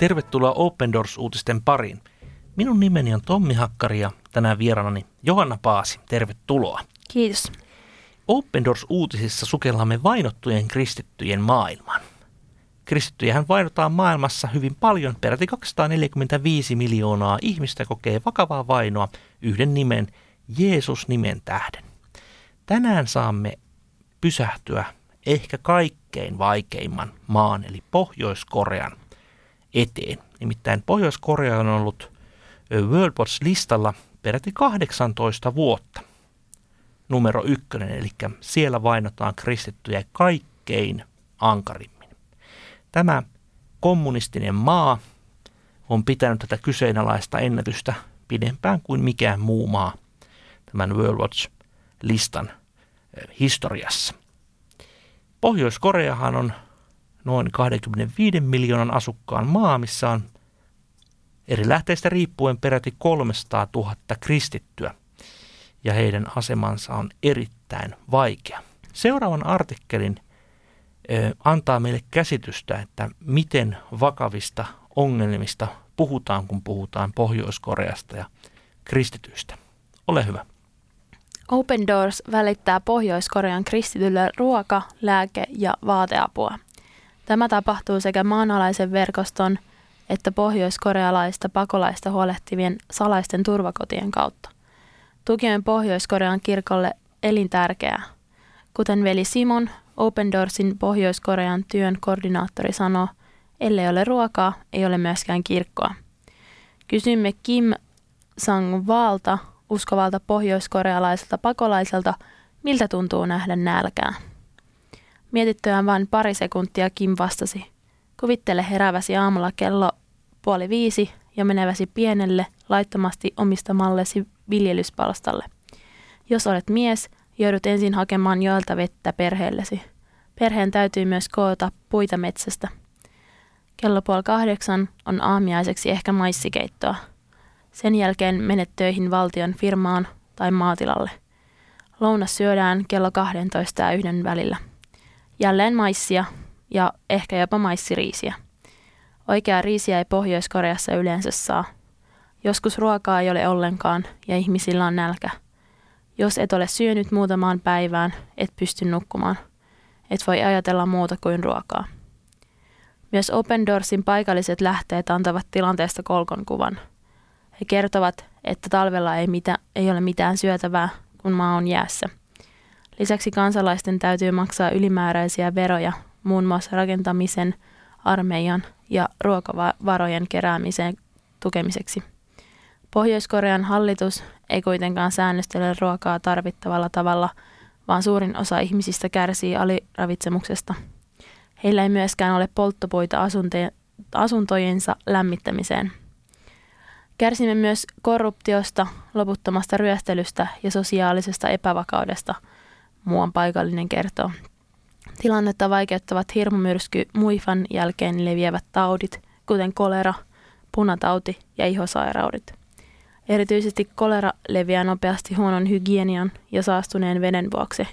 Tervetuloa Open Doors-uutisten pariin. Minun nimeni on Tommi Hakkari ja tänään vieraanani Johanna Paasi. Tervetuloa. Kiitos. Open Doors-uutisissa sukellamme vainottujen kristittyjen maailmaan. Kristittyjähän vainotaan maailmassa hyvin paljon. Peräti 245 miljoonaa ihmistä kokee vakavaa vainoa yhden nimen, Jeesus-nimen tähden. Tänään saamme pysähtyä ehkä kaikkein vaikeimman maan, eli Pohjois-Korean eteen. Nimittäin Pohjois-Korea on ollut World Watch-listalla peräti 18 vuotta. Numero ykkönen, eli siellä vainotaan kristittyjä kaikkein ankarimmin. Tämä kommunistinen maa on pitänyt tätä kyseenalaista ennätystä pidempään kuin mikään muu maa tämän World Watch-listan historiassa. Pohjois-Koreahan on noin 25 miljoonan asukkaan maa, missä on eri lähteistä riippuen peräti 300 000 kristittyä, ja heidän asemansa on erittäin vaikea. Seuraavan artikkelin antaa meille käsitystä, että miten vakavista ongelmista puhutaan, kun puhutaan Pohjois-Koreasta ja kristityistä. Ole hyvä. Open Doors välittää Pohjois-Korean kristitylle ruoka-, lääke- ja vaateapua. Tämä tapahtuu sekä maanalaisen verkoston että pohjoiskorealaista pakolaista huolehtivien salaisten turvakotien kautta. Tuki on Pohjois-Korean kirkolle elintärkeää. Kuten veli Simon, Open Doorsin Pohjois-Korean työn koordinaattori sanoo, ellei ole ruokaa, ei ole myöskään kirkkoa. Kysymme Kim Sang-Vaalta, uskovalta pohjoiskorealaiselta pakolaiselta, miltä tuntuu nähdä nälkää. Mietittyään vain pari sekuntia Kim vastasi. Kuvittele herääväsi aamulla kello puoli viisi ja meneväsi pienelle, laittomasti omistamallesi viljelyspalstalle. Jos olet mies, joudut ensin hakemaan joelta vettä perheellesi. Perheen täytyy myös koota puita metsästä. Kello puoli kahdeksan on aamiaiseksi ehkä maissikeittoa. Sen jälkeen menet töihin valtion firmaan tai maatilalle. Lounas syödään kello 12 ja yhden välillä. Jälleen maissia ja ehkä jopa maissiriisiä. Oikeaa riisiä ei Pohjois-Koreassa yleensä saa. Joskus ruokaa ei ole ollenkaan ja ihmisillä on nälkä. Jos et ole syönyt muutamaan päivään, et pysty nukkumaan. Et voi ajatella muuta kuin ruokaa. Myös Open Doorsin paikalliset lähteet antavat tilanteesta kolkon kuvan. He kertovat, että talvella ei, mitä, ei ole mitään syötävää, kun maa on jäässä. Lisäksi kansalaisten täytyy maksaa ylimääräisiä veroja muun muassa rakentamisen, armeijan ja ruokavarojen keräämiseen tukemiseksi. Pohjois-Korean hallitus ei kuitenkaan säännöstele ruokaa tarvittavalla tavalla, vaan suurin osa ihmisistä kärsii aliravitsemuksesta. Heillä ei myöskään ole polttopuita asuntojensa lämmittämiseen. Kärsimme myös korruptiosta, loputtomasta ryöstelystä ja sosiaalisesta epävakaudesta, muuan paikallinen kertoo. Tilannetta vaikeuttavat hirmumyrsky muifan jälkeen leviävät taudit, kuten kolera, punatauti ja ihosairaudet. Erityisesti kolera leviää nopeasti huonon hygienian ja saastuneen veden vuoksi.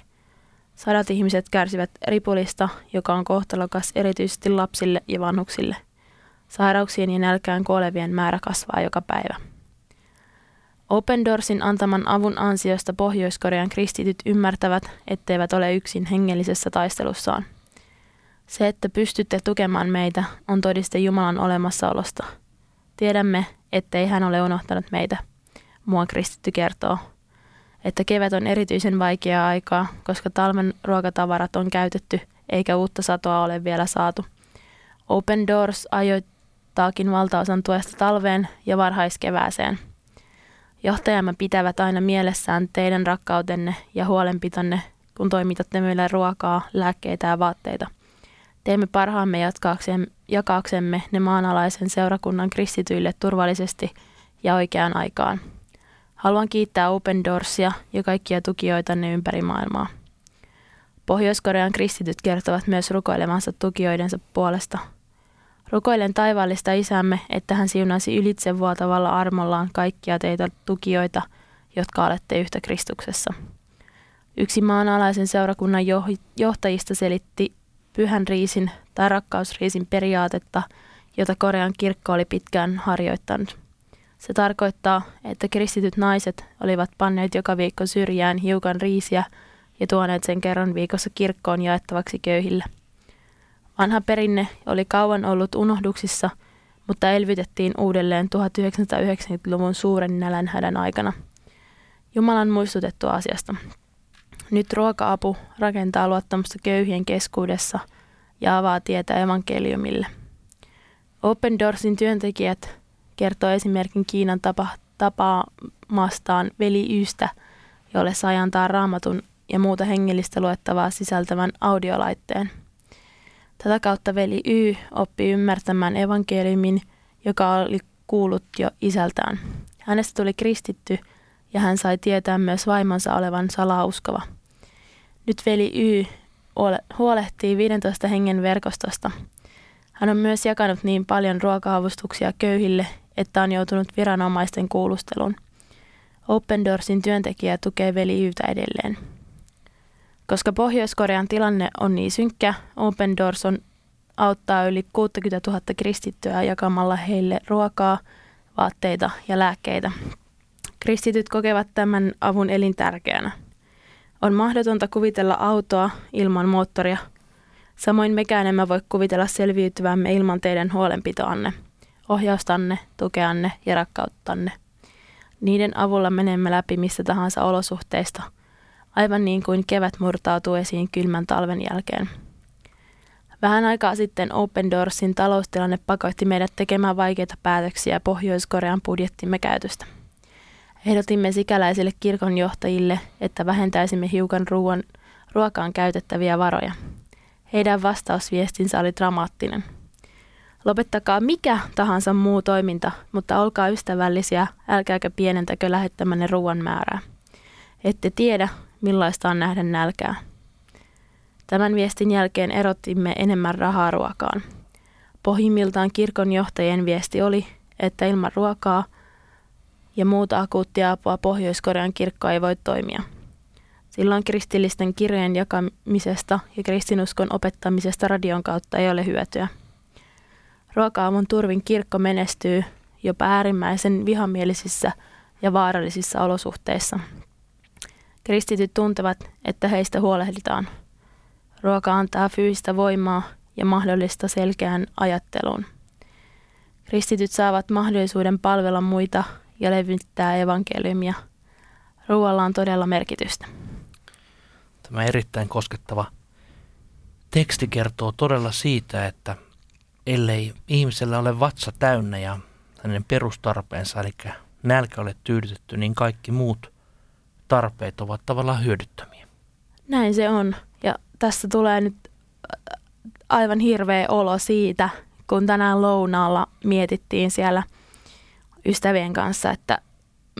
Sadat ihmiset kärsivät ripulista, joka on kohtalokas erityisesti lapsille ja vanhuksille. Sairauksien ja nälkään kuolevien määrä kasvaa joka päivä. Open Doorsin antaman avun ansiosta Pohjois-Korean kristityt ymmärtävät, etteivät ole yksin hengellisessä taistelussaan. Se, että pystytte tukemaan meitä, on todiste Jumalan olemassaolosta. Tiedämme, ettei hän ole unohtanut meitä. Mua kristitty kertoo, että kevät on erityisen vaikeaa aikaa, koska talven ruokatavarat on käytetty eikä uutta satoa ole vielä saatu. Open Doors ajoittaakin valtaosan tuesta talveen ja varhaiskevääseen – Johtajamme pitävät aina mielessään teidän rakkautenne ja huolenpitonne, kun toimitatte meille ruokaa, lääkkeitä ja vaatteita. Teemme parhaamme jakaaksemme ne maanalaisen seurakunnan kristityille turvallisesti ja oikeaan aikaan. Haluan kiittää Open Doorsia ja kaikkia tukijoitanne ympäri maailmaa. Pohjois-Korean kristityt kertovat myös rukoilemansa tukijoidensa puolesta – Rukoilen taivaallista isämme, että hän siunasi ylitse vuotavalla armollaan kaikkia teitä tukijoita, jotka olette yhtä Kristuksessa. Yksi maanalaisen seurakunnan johtajista selitti pyhän riisin tai rakkausriisin periaatetta jota Korean kirkko oli pitkään harjoittanut. Se tarkoittaa, että kristityt naiset olivat panneet joka viikko syrjään hiukan riisiä ja tuoneet sen kerran viikossa kirkkoon jaettavaksi köyhille. Vanha perinne oli kauan ollut unohduksissa, mutta elvytettiin uudelleen 1990-luvun suuren nälänhädän aikana. Jumalan muistutettu asiasta. Nyt ruoka-apu rakentaa luottamusta köyhien keskuudessa ja avaa tietä evankeliumille. Open Doorsin työntekijät kertoo esimerkin Kiinan tapa, tapaamastaan veli Ystä, jolle sai antaa raamatun ja muuta hengellistä luettavaa sisältävän audiolaitteen. Tätä kautta veli Y oppi ymmärtämään evankeliumin, joka oli kuullut jo isältään. Hänestä tuli kristitty ja hän sai tietää myös vaimonsa olevan salauskova. Nyt veli Y huolehtii 15 hengen verkostosta. Hän on myös jakanut niin paljon ruoka-avustuksia köyhille, että on joutunut viranomaisten kuulusteluun. Open Doorsin työntekijä tukee veli Ytä edelleen. Koska Pohjois-Korean tilanne on niin synkkä, Open Doors on auttaa yli 60 000 kristittyä jakamalla heille ruokaa, vaatteita ja lääkkeitä. Kristityt kokevat tämän avun elintärkeänä. On mahdotonta kuvitella autoa ilman moottoria. Samoin mekään emme voi kuvitella selviytyvämme ilman teidän huolenpitoanne, ohjaustanne, tukeanne ja rakkauttanne. Niiden avulla menemme läpi missä tahansa olosuhteista – aivan niin kuin kevät murtautuu esiin kylmän talven jälkeen. Vähän aikaa sitten Open Doorsin taloustilanne pakotti meidät tekemään vaikeita päätöksiä Pohjois-Korean budjettimme käytöstä. Ehdotimme sikäläisille kirkonjohtajille, että vähentäisimme hiukan ruoan, ruokaan käytettäviä varoja. Heidän vastausviestinsä oli dramaattinen. Lopettakaa mikä tahansa muu toiminta, mutta olkaa ystävällisiä, älkääkä pienentäkö lähettämänne ruoan määrää. Ette tiedä, millaista on nähdä nälkää. Tämän viestin jälkeen erottimme enemmän rahaa ruokaan. Pohjimmiltaan kirkon johtajien viesti oli, että ilman ruokaa ja muuta akuuttia apua Pohjois-Korean kirkko ei voi toimia. Silloin kristillisten kirjojen jakamisesta ja kristinuskon opettamisesta radion kautta ei ole hyötyä. Ruoka-avun turvin kirkko menestyy jopa äärimmäisen vihamielisissä ja vaarallisissa olosuhteissa. Kristityt tuntevat, että heistä huolehditaan. Ruoka antaa fyysistä voimaa ja mahdollista selkeään ajatteluun. Kristityt saavat mahdollisuuden palvella muita ja levittää evankeliumia. Ruoalla on todella merkitystä. Tämä erittäin koskettava teksti kertoo todella siitä, että ellei ihmisellä ole vatsa täynnä ja hänen perustarpeensa, eli nälkä ole tyydytetty, niin kaikki muut – tarpeet ovat tavallaan hyödyttömiä. Näin se on. Ja tässä tulee nyt äh, aivan hirveä olo siitä, kun tänään lounaalla mietittiin siellä ystävien kanssa, että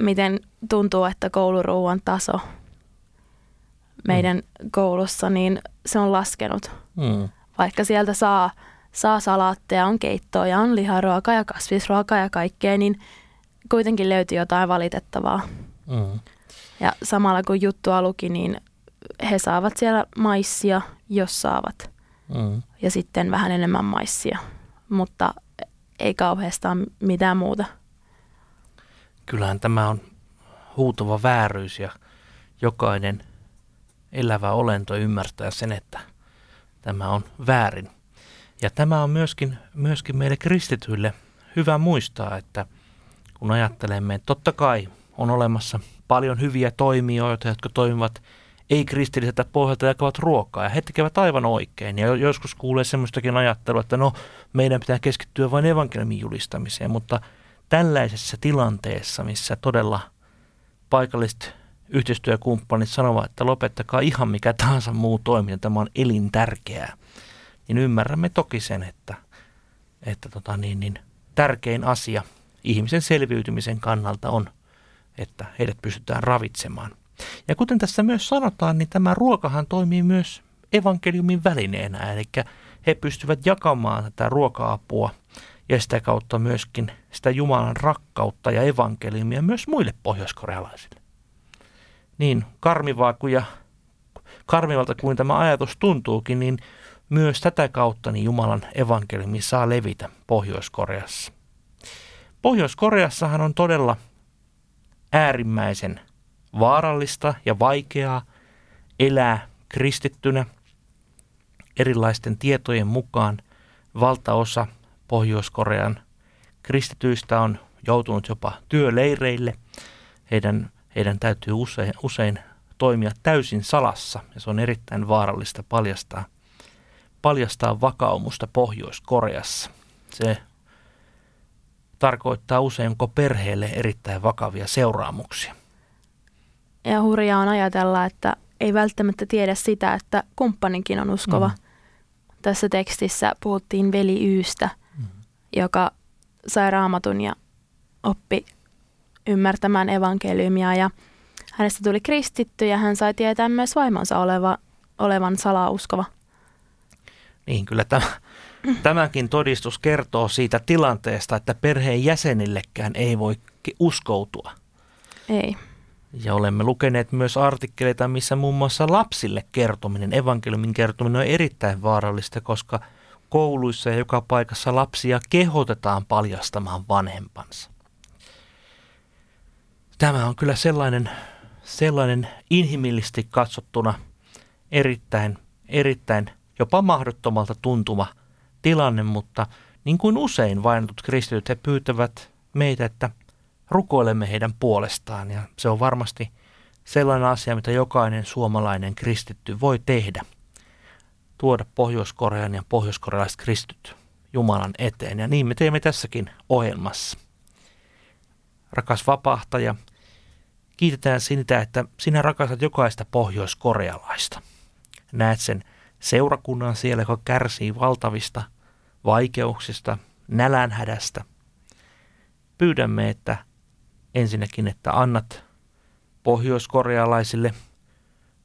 miten tuntuu, että kouluruuan taso meidän mm. koulussa, niin se on laskenut. Mm. Vaikka sieltä saa, saa salaatteja, on keittoa ja on liharuokaa ja kasvisruokaa ja kaikkea, niin kuitenkin löytyy jotain valitettavaa. Mm. Ja samalla kun juttua luki, niin he saavat siellä maissia, jos saavat. Mm. Ja sitten vähän enemmän maissia, mutta ei kauheastaan mitään muuta. Kyllähän tämä on huutava vääryys ja jokainen elävä olento ymmärtää sen, että tämä on väärin. Ja tämä on myöskin, myöskin meille kristityille hyvä muistaa, että kun ajattelemme, että totta kai on olemassa paljon hyviä toimijoita, jotka toimivat ei-kristilliseltä pohjalta jakavat ruokaa ja he tekevät aivan oikein. Ja joskus kuulee semmoistakin ajattelua, että no meidän pitää keskittyä vain evankeliumin julistamiseen, mutta tällaisessa tilanteessa, missä todella paikalliset yhteistyökumppanit sanovat, että lopettakaa ihan mikä tahansa muu toiminta, tämä on elintärkeää, niin ymmärrämme toki sen, että, että tota niin, niin, tärkein asia ihmisen selviytymisen kannalta on että heidät pystytään ravitsemaan. Ja kuten tässä myös sanotaan, niin tämä ruokahan toimii myös evankeliumin välineenä, eli he pystyvät jakamaan tätä ruoka-apua ja sitä kautta myöskin sitä Jumalan rakkautta ja evankeliumia myös muille pohjoiskorealaisille. Niin karmivaa kuin ja karmivalta kuin tämä ajatus tuntuukin, niin myös tätä kautta niin Jumalan evankeliumi saa levitä Pohjois-Koreassa. Pohjois-Koreassahan on todella äärimmäisen vaarallista ja vaikeaa elää kristittynä. Erilaisten tietojen mukaan valtaosa Pohjois-Korean kristityistä on joutunut jopa työleireille. Heidän, heidän täytyy usein, usein toimia täysin salassa ja se on erittäin vaarallista paljastaa, paljastaa vakaumusta Pohjois-Koreassa. Se tarkoittaa usein koko perheelle erittäin vakavia seuraamuksia. Ja hurjaa on ajatella, että ei välttämättä tiedä sitä, että kumppanikin on uskova. Mm. Tässä tekstissä puhuttiin veli Yystä, mm. joka sai raamatun ja oppi ymmärtämään evankeliumia ja hänestä tuli kristitty ja hän sai tietää myös vaimonsa oleva, olevan salauskova. Niin, kyllä tämä, tämäkin todistus kertoo siitä tilanteesta, että perheen jäsenillekään ei voi uskoutua. Ei. Ja olemme lukeneet myös artikkeleita, missä muun muassa lapsille kertominen, evankeliumin kertominen on erittäin vaarallista, koska kouluissa ja joka paikassa lapsia kehotetaan paljastamaan vanhempansa. Tämä on kyllä sellainen, sellainen inhimillisesti katsottuna erittäin, erittäin jopa mahdottomalta tuntuma tilanne, mutta niin kuin usein vainotut kristityt, he pyytävät meitä, että rukoilemme heidän puolestaan ja se on varmasti sellainen asia, mitä jokainen suomalainen kristitty voi tehdä. Tuoda Pohjois-Korean ja pohjoiskorealaiset kristityt Jumalan eteen ja niin me teemme tässäkin ohjelmassa. Rakas vapahtaja, kiitetään sinitä, että sinä rakastat jokaista pohjoiskorealaista. Näet sen seurakunnan siellä, joka kärsii valtavista vaikeuksista, nälänhädästä. Pyydämme, että ensinnäkin, että annat pohjoiskorealaisille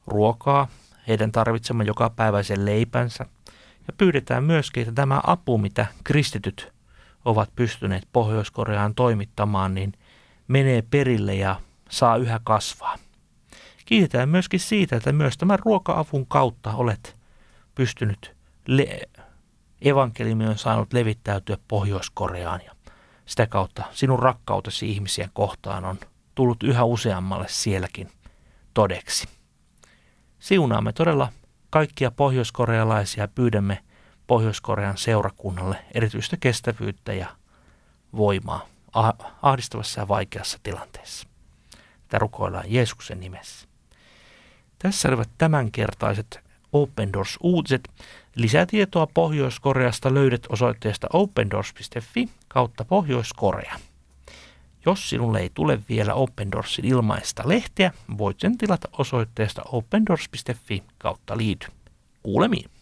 ruokaa, heidän tarvitseman jokapäiväisen leipänsä. Ja pyydetään myöskin, että tämä apu, mitä kristityt ovat pystyneet Pohjois-Koreaan toimittamaan, niin menee perille ja saa yhä kasvaa. Kiitetään myöskin siitä, että myös tämän ruoka-avun kautta olet pystynyt, le- evankeliumi on saanut levittäytyä Pohjois-Koreaan ja sitä kautta sinun rakkautesi ihmisiä kohtaan on tullut yhä useammalle sielläkin todeksi. Siunaamme todella kaikkia pohjoiskorealaisia pyydämme Pohjois-Korean seurakunnalle erityistä kestävyyttä ja voimaa ahdistavassa ja vaikeassa tilanteessa. Tätä rukoillaan Jeesuksen nimessä. Tässä olivat tämänkertaiset Open Doors uutiset. Lisätietoa Pohjois-Koreasta löydät osoitteesta opendoors.fi kautta Pohjois-Korea. Jos sinulle ei tule vielä Open Doorsin ilmaista lehteä, voit sen tilata osoitteesta opendoors.fi kautta liity. Kuulemiin.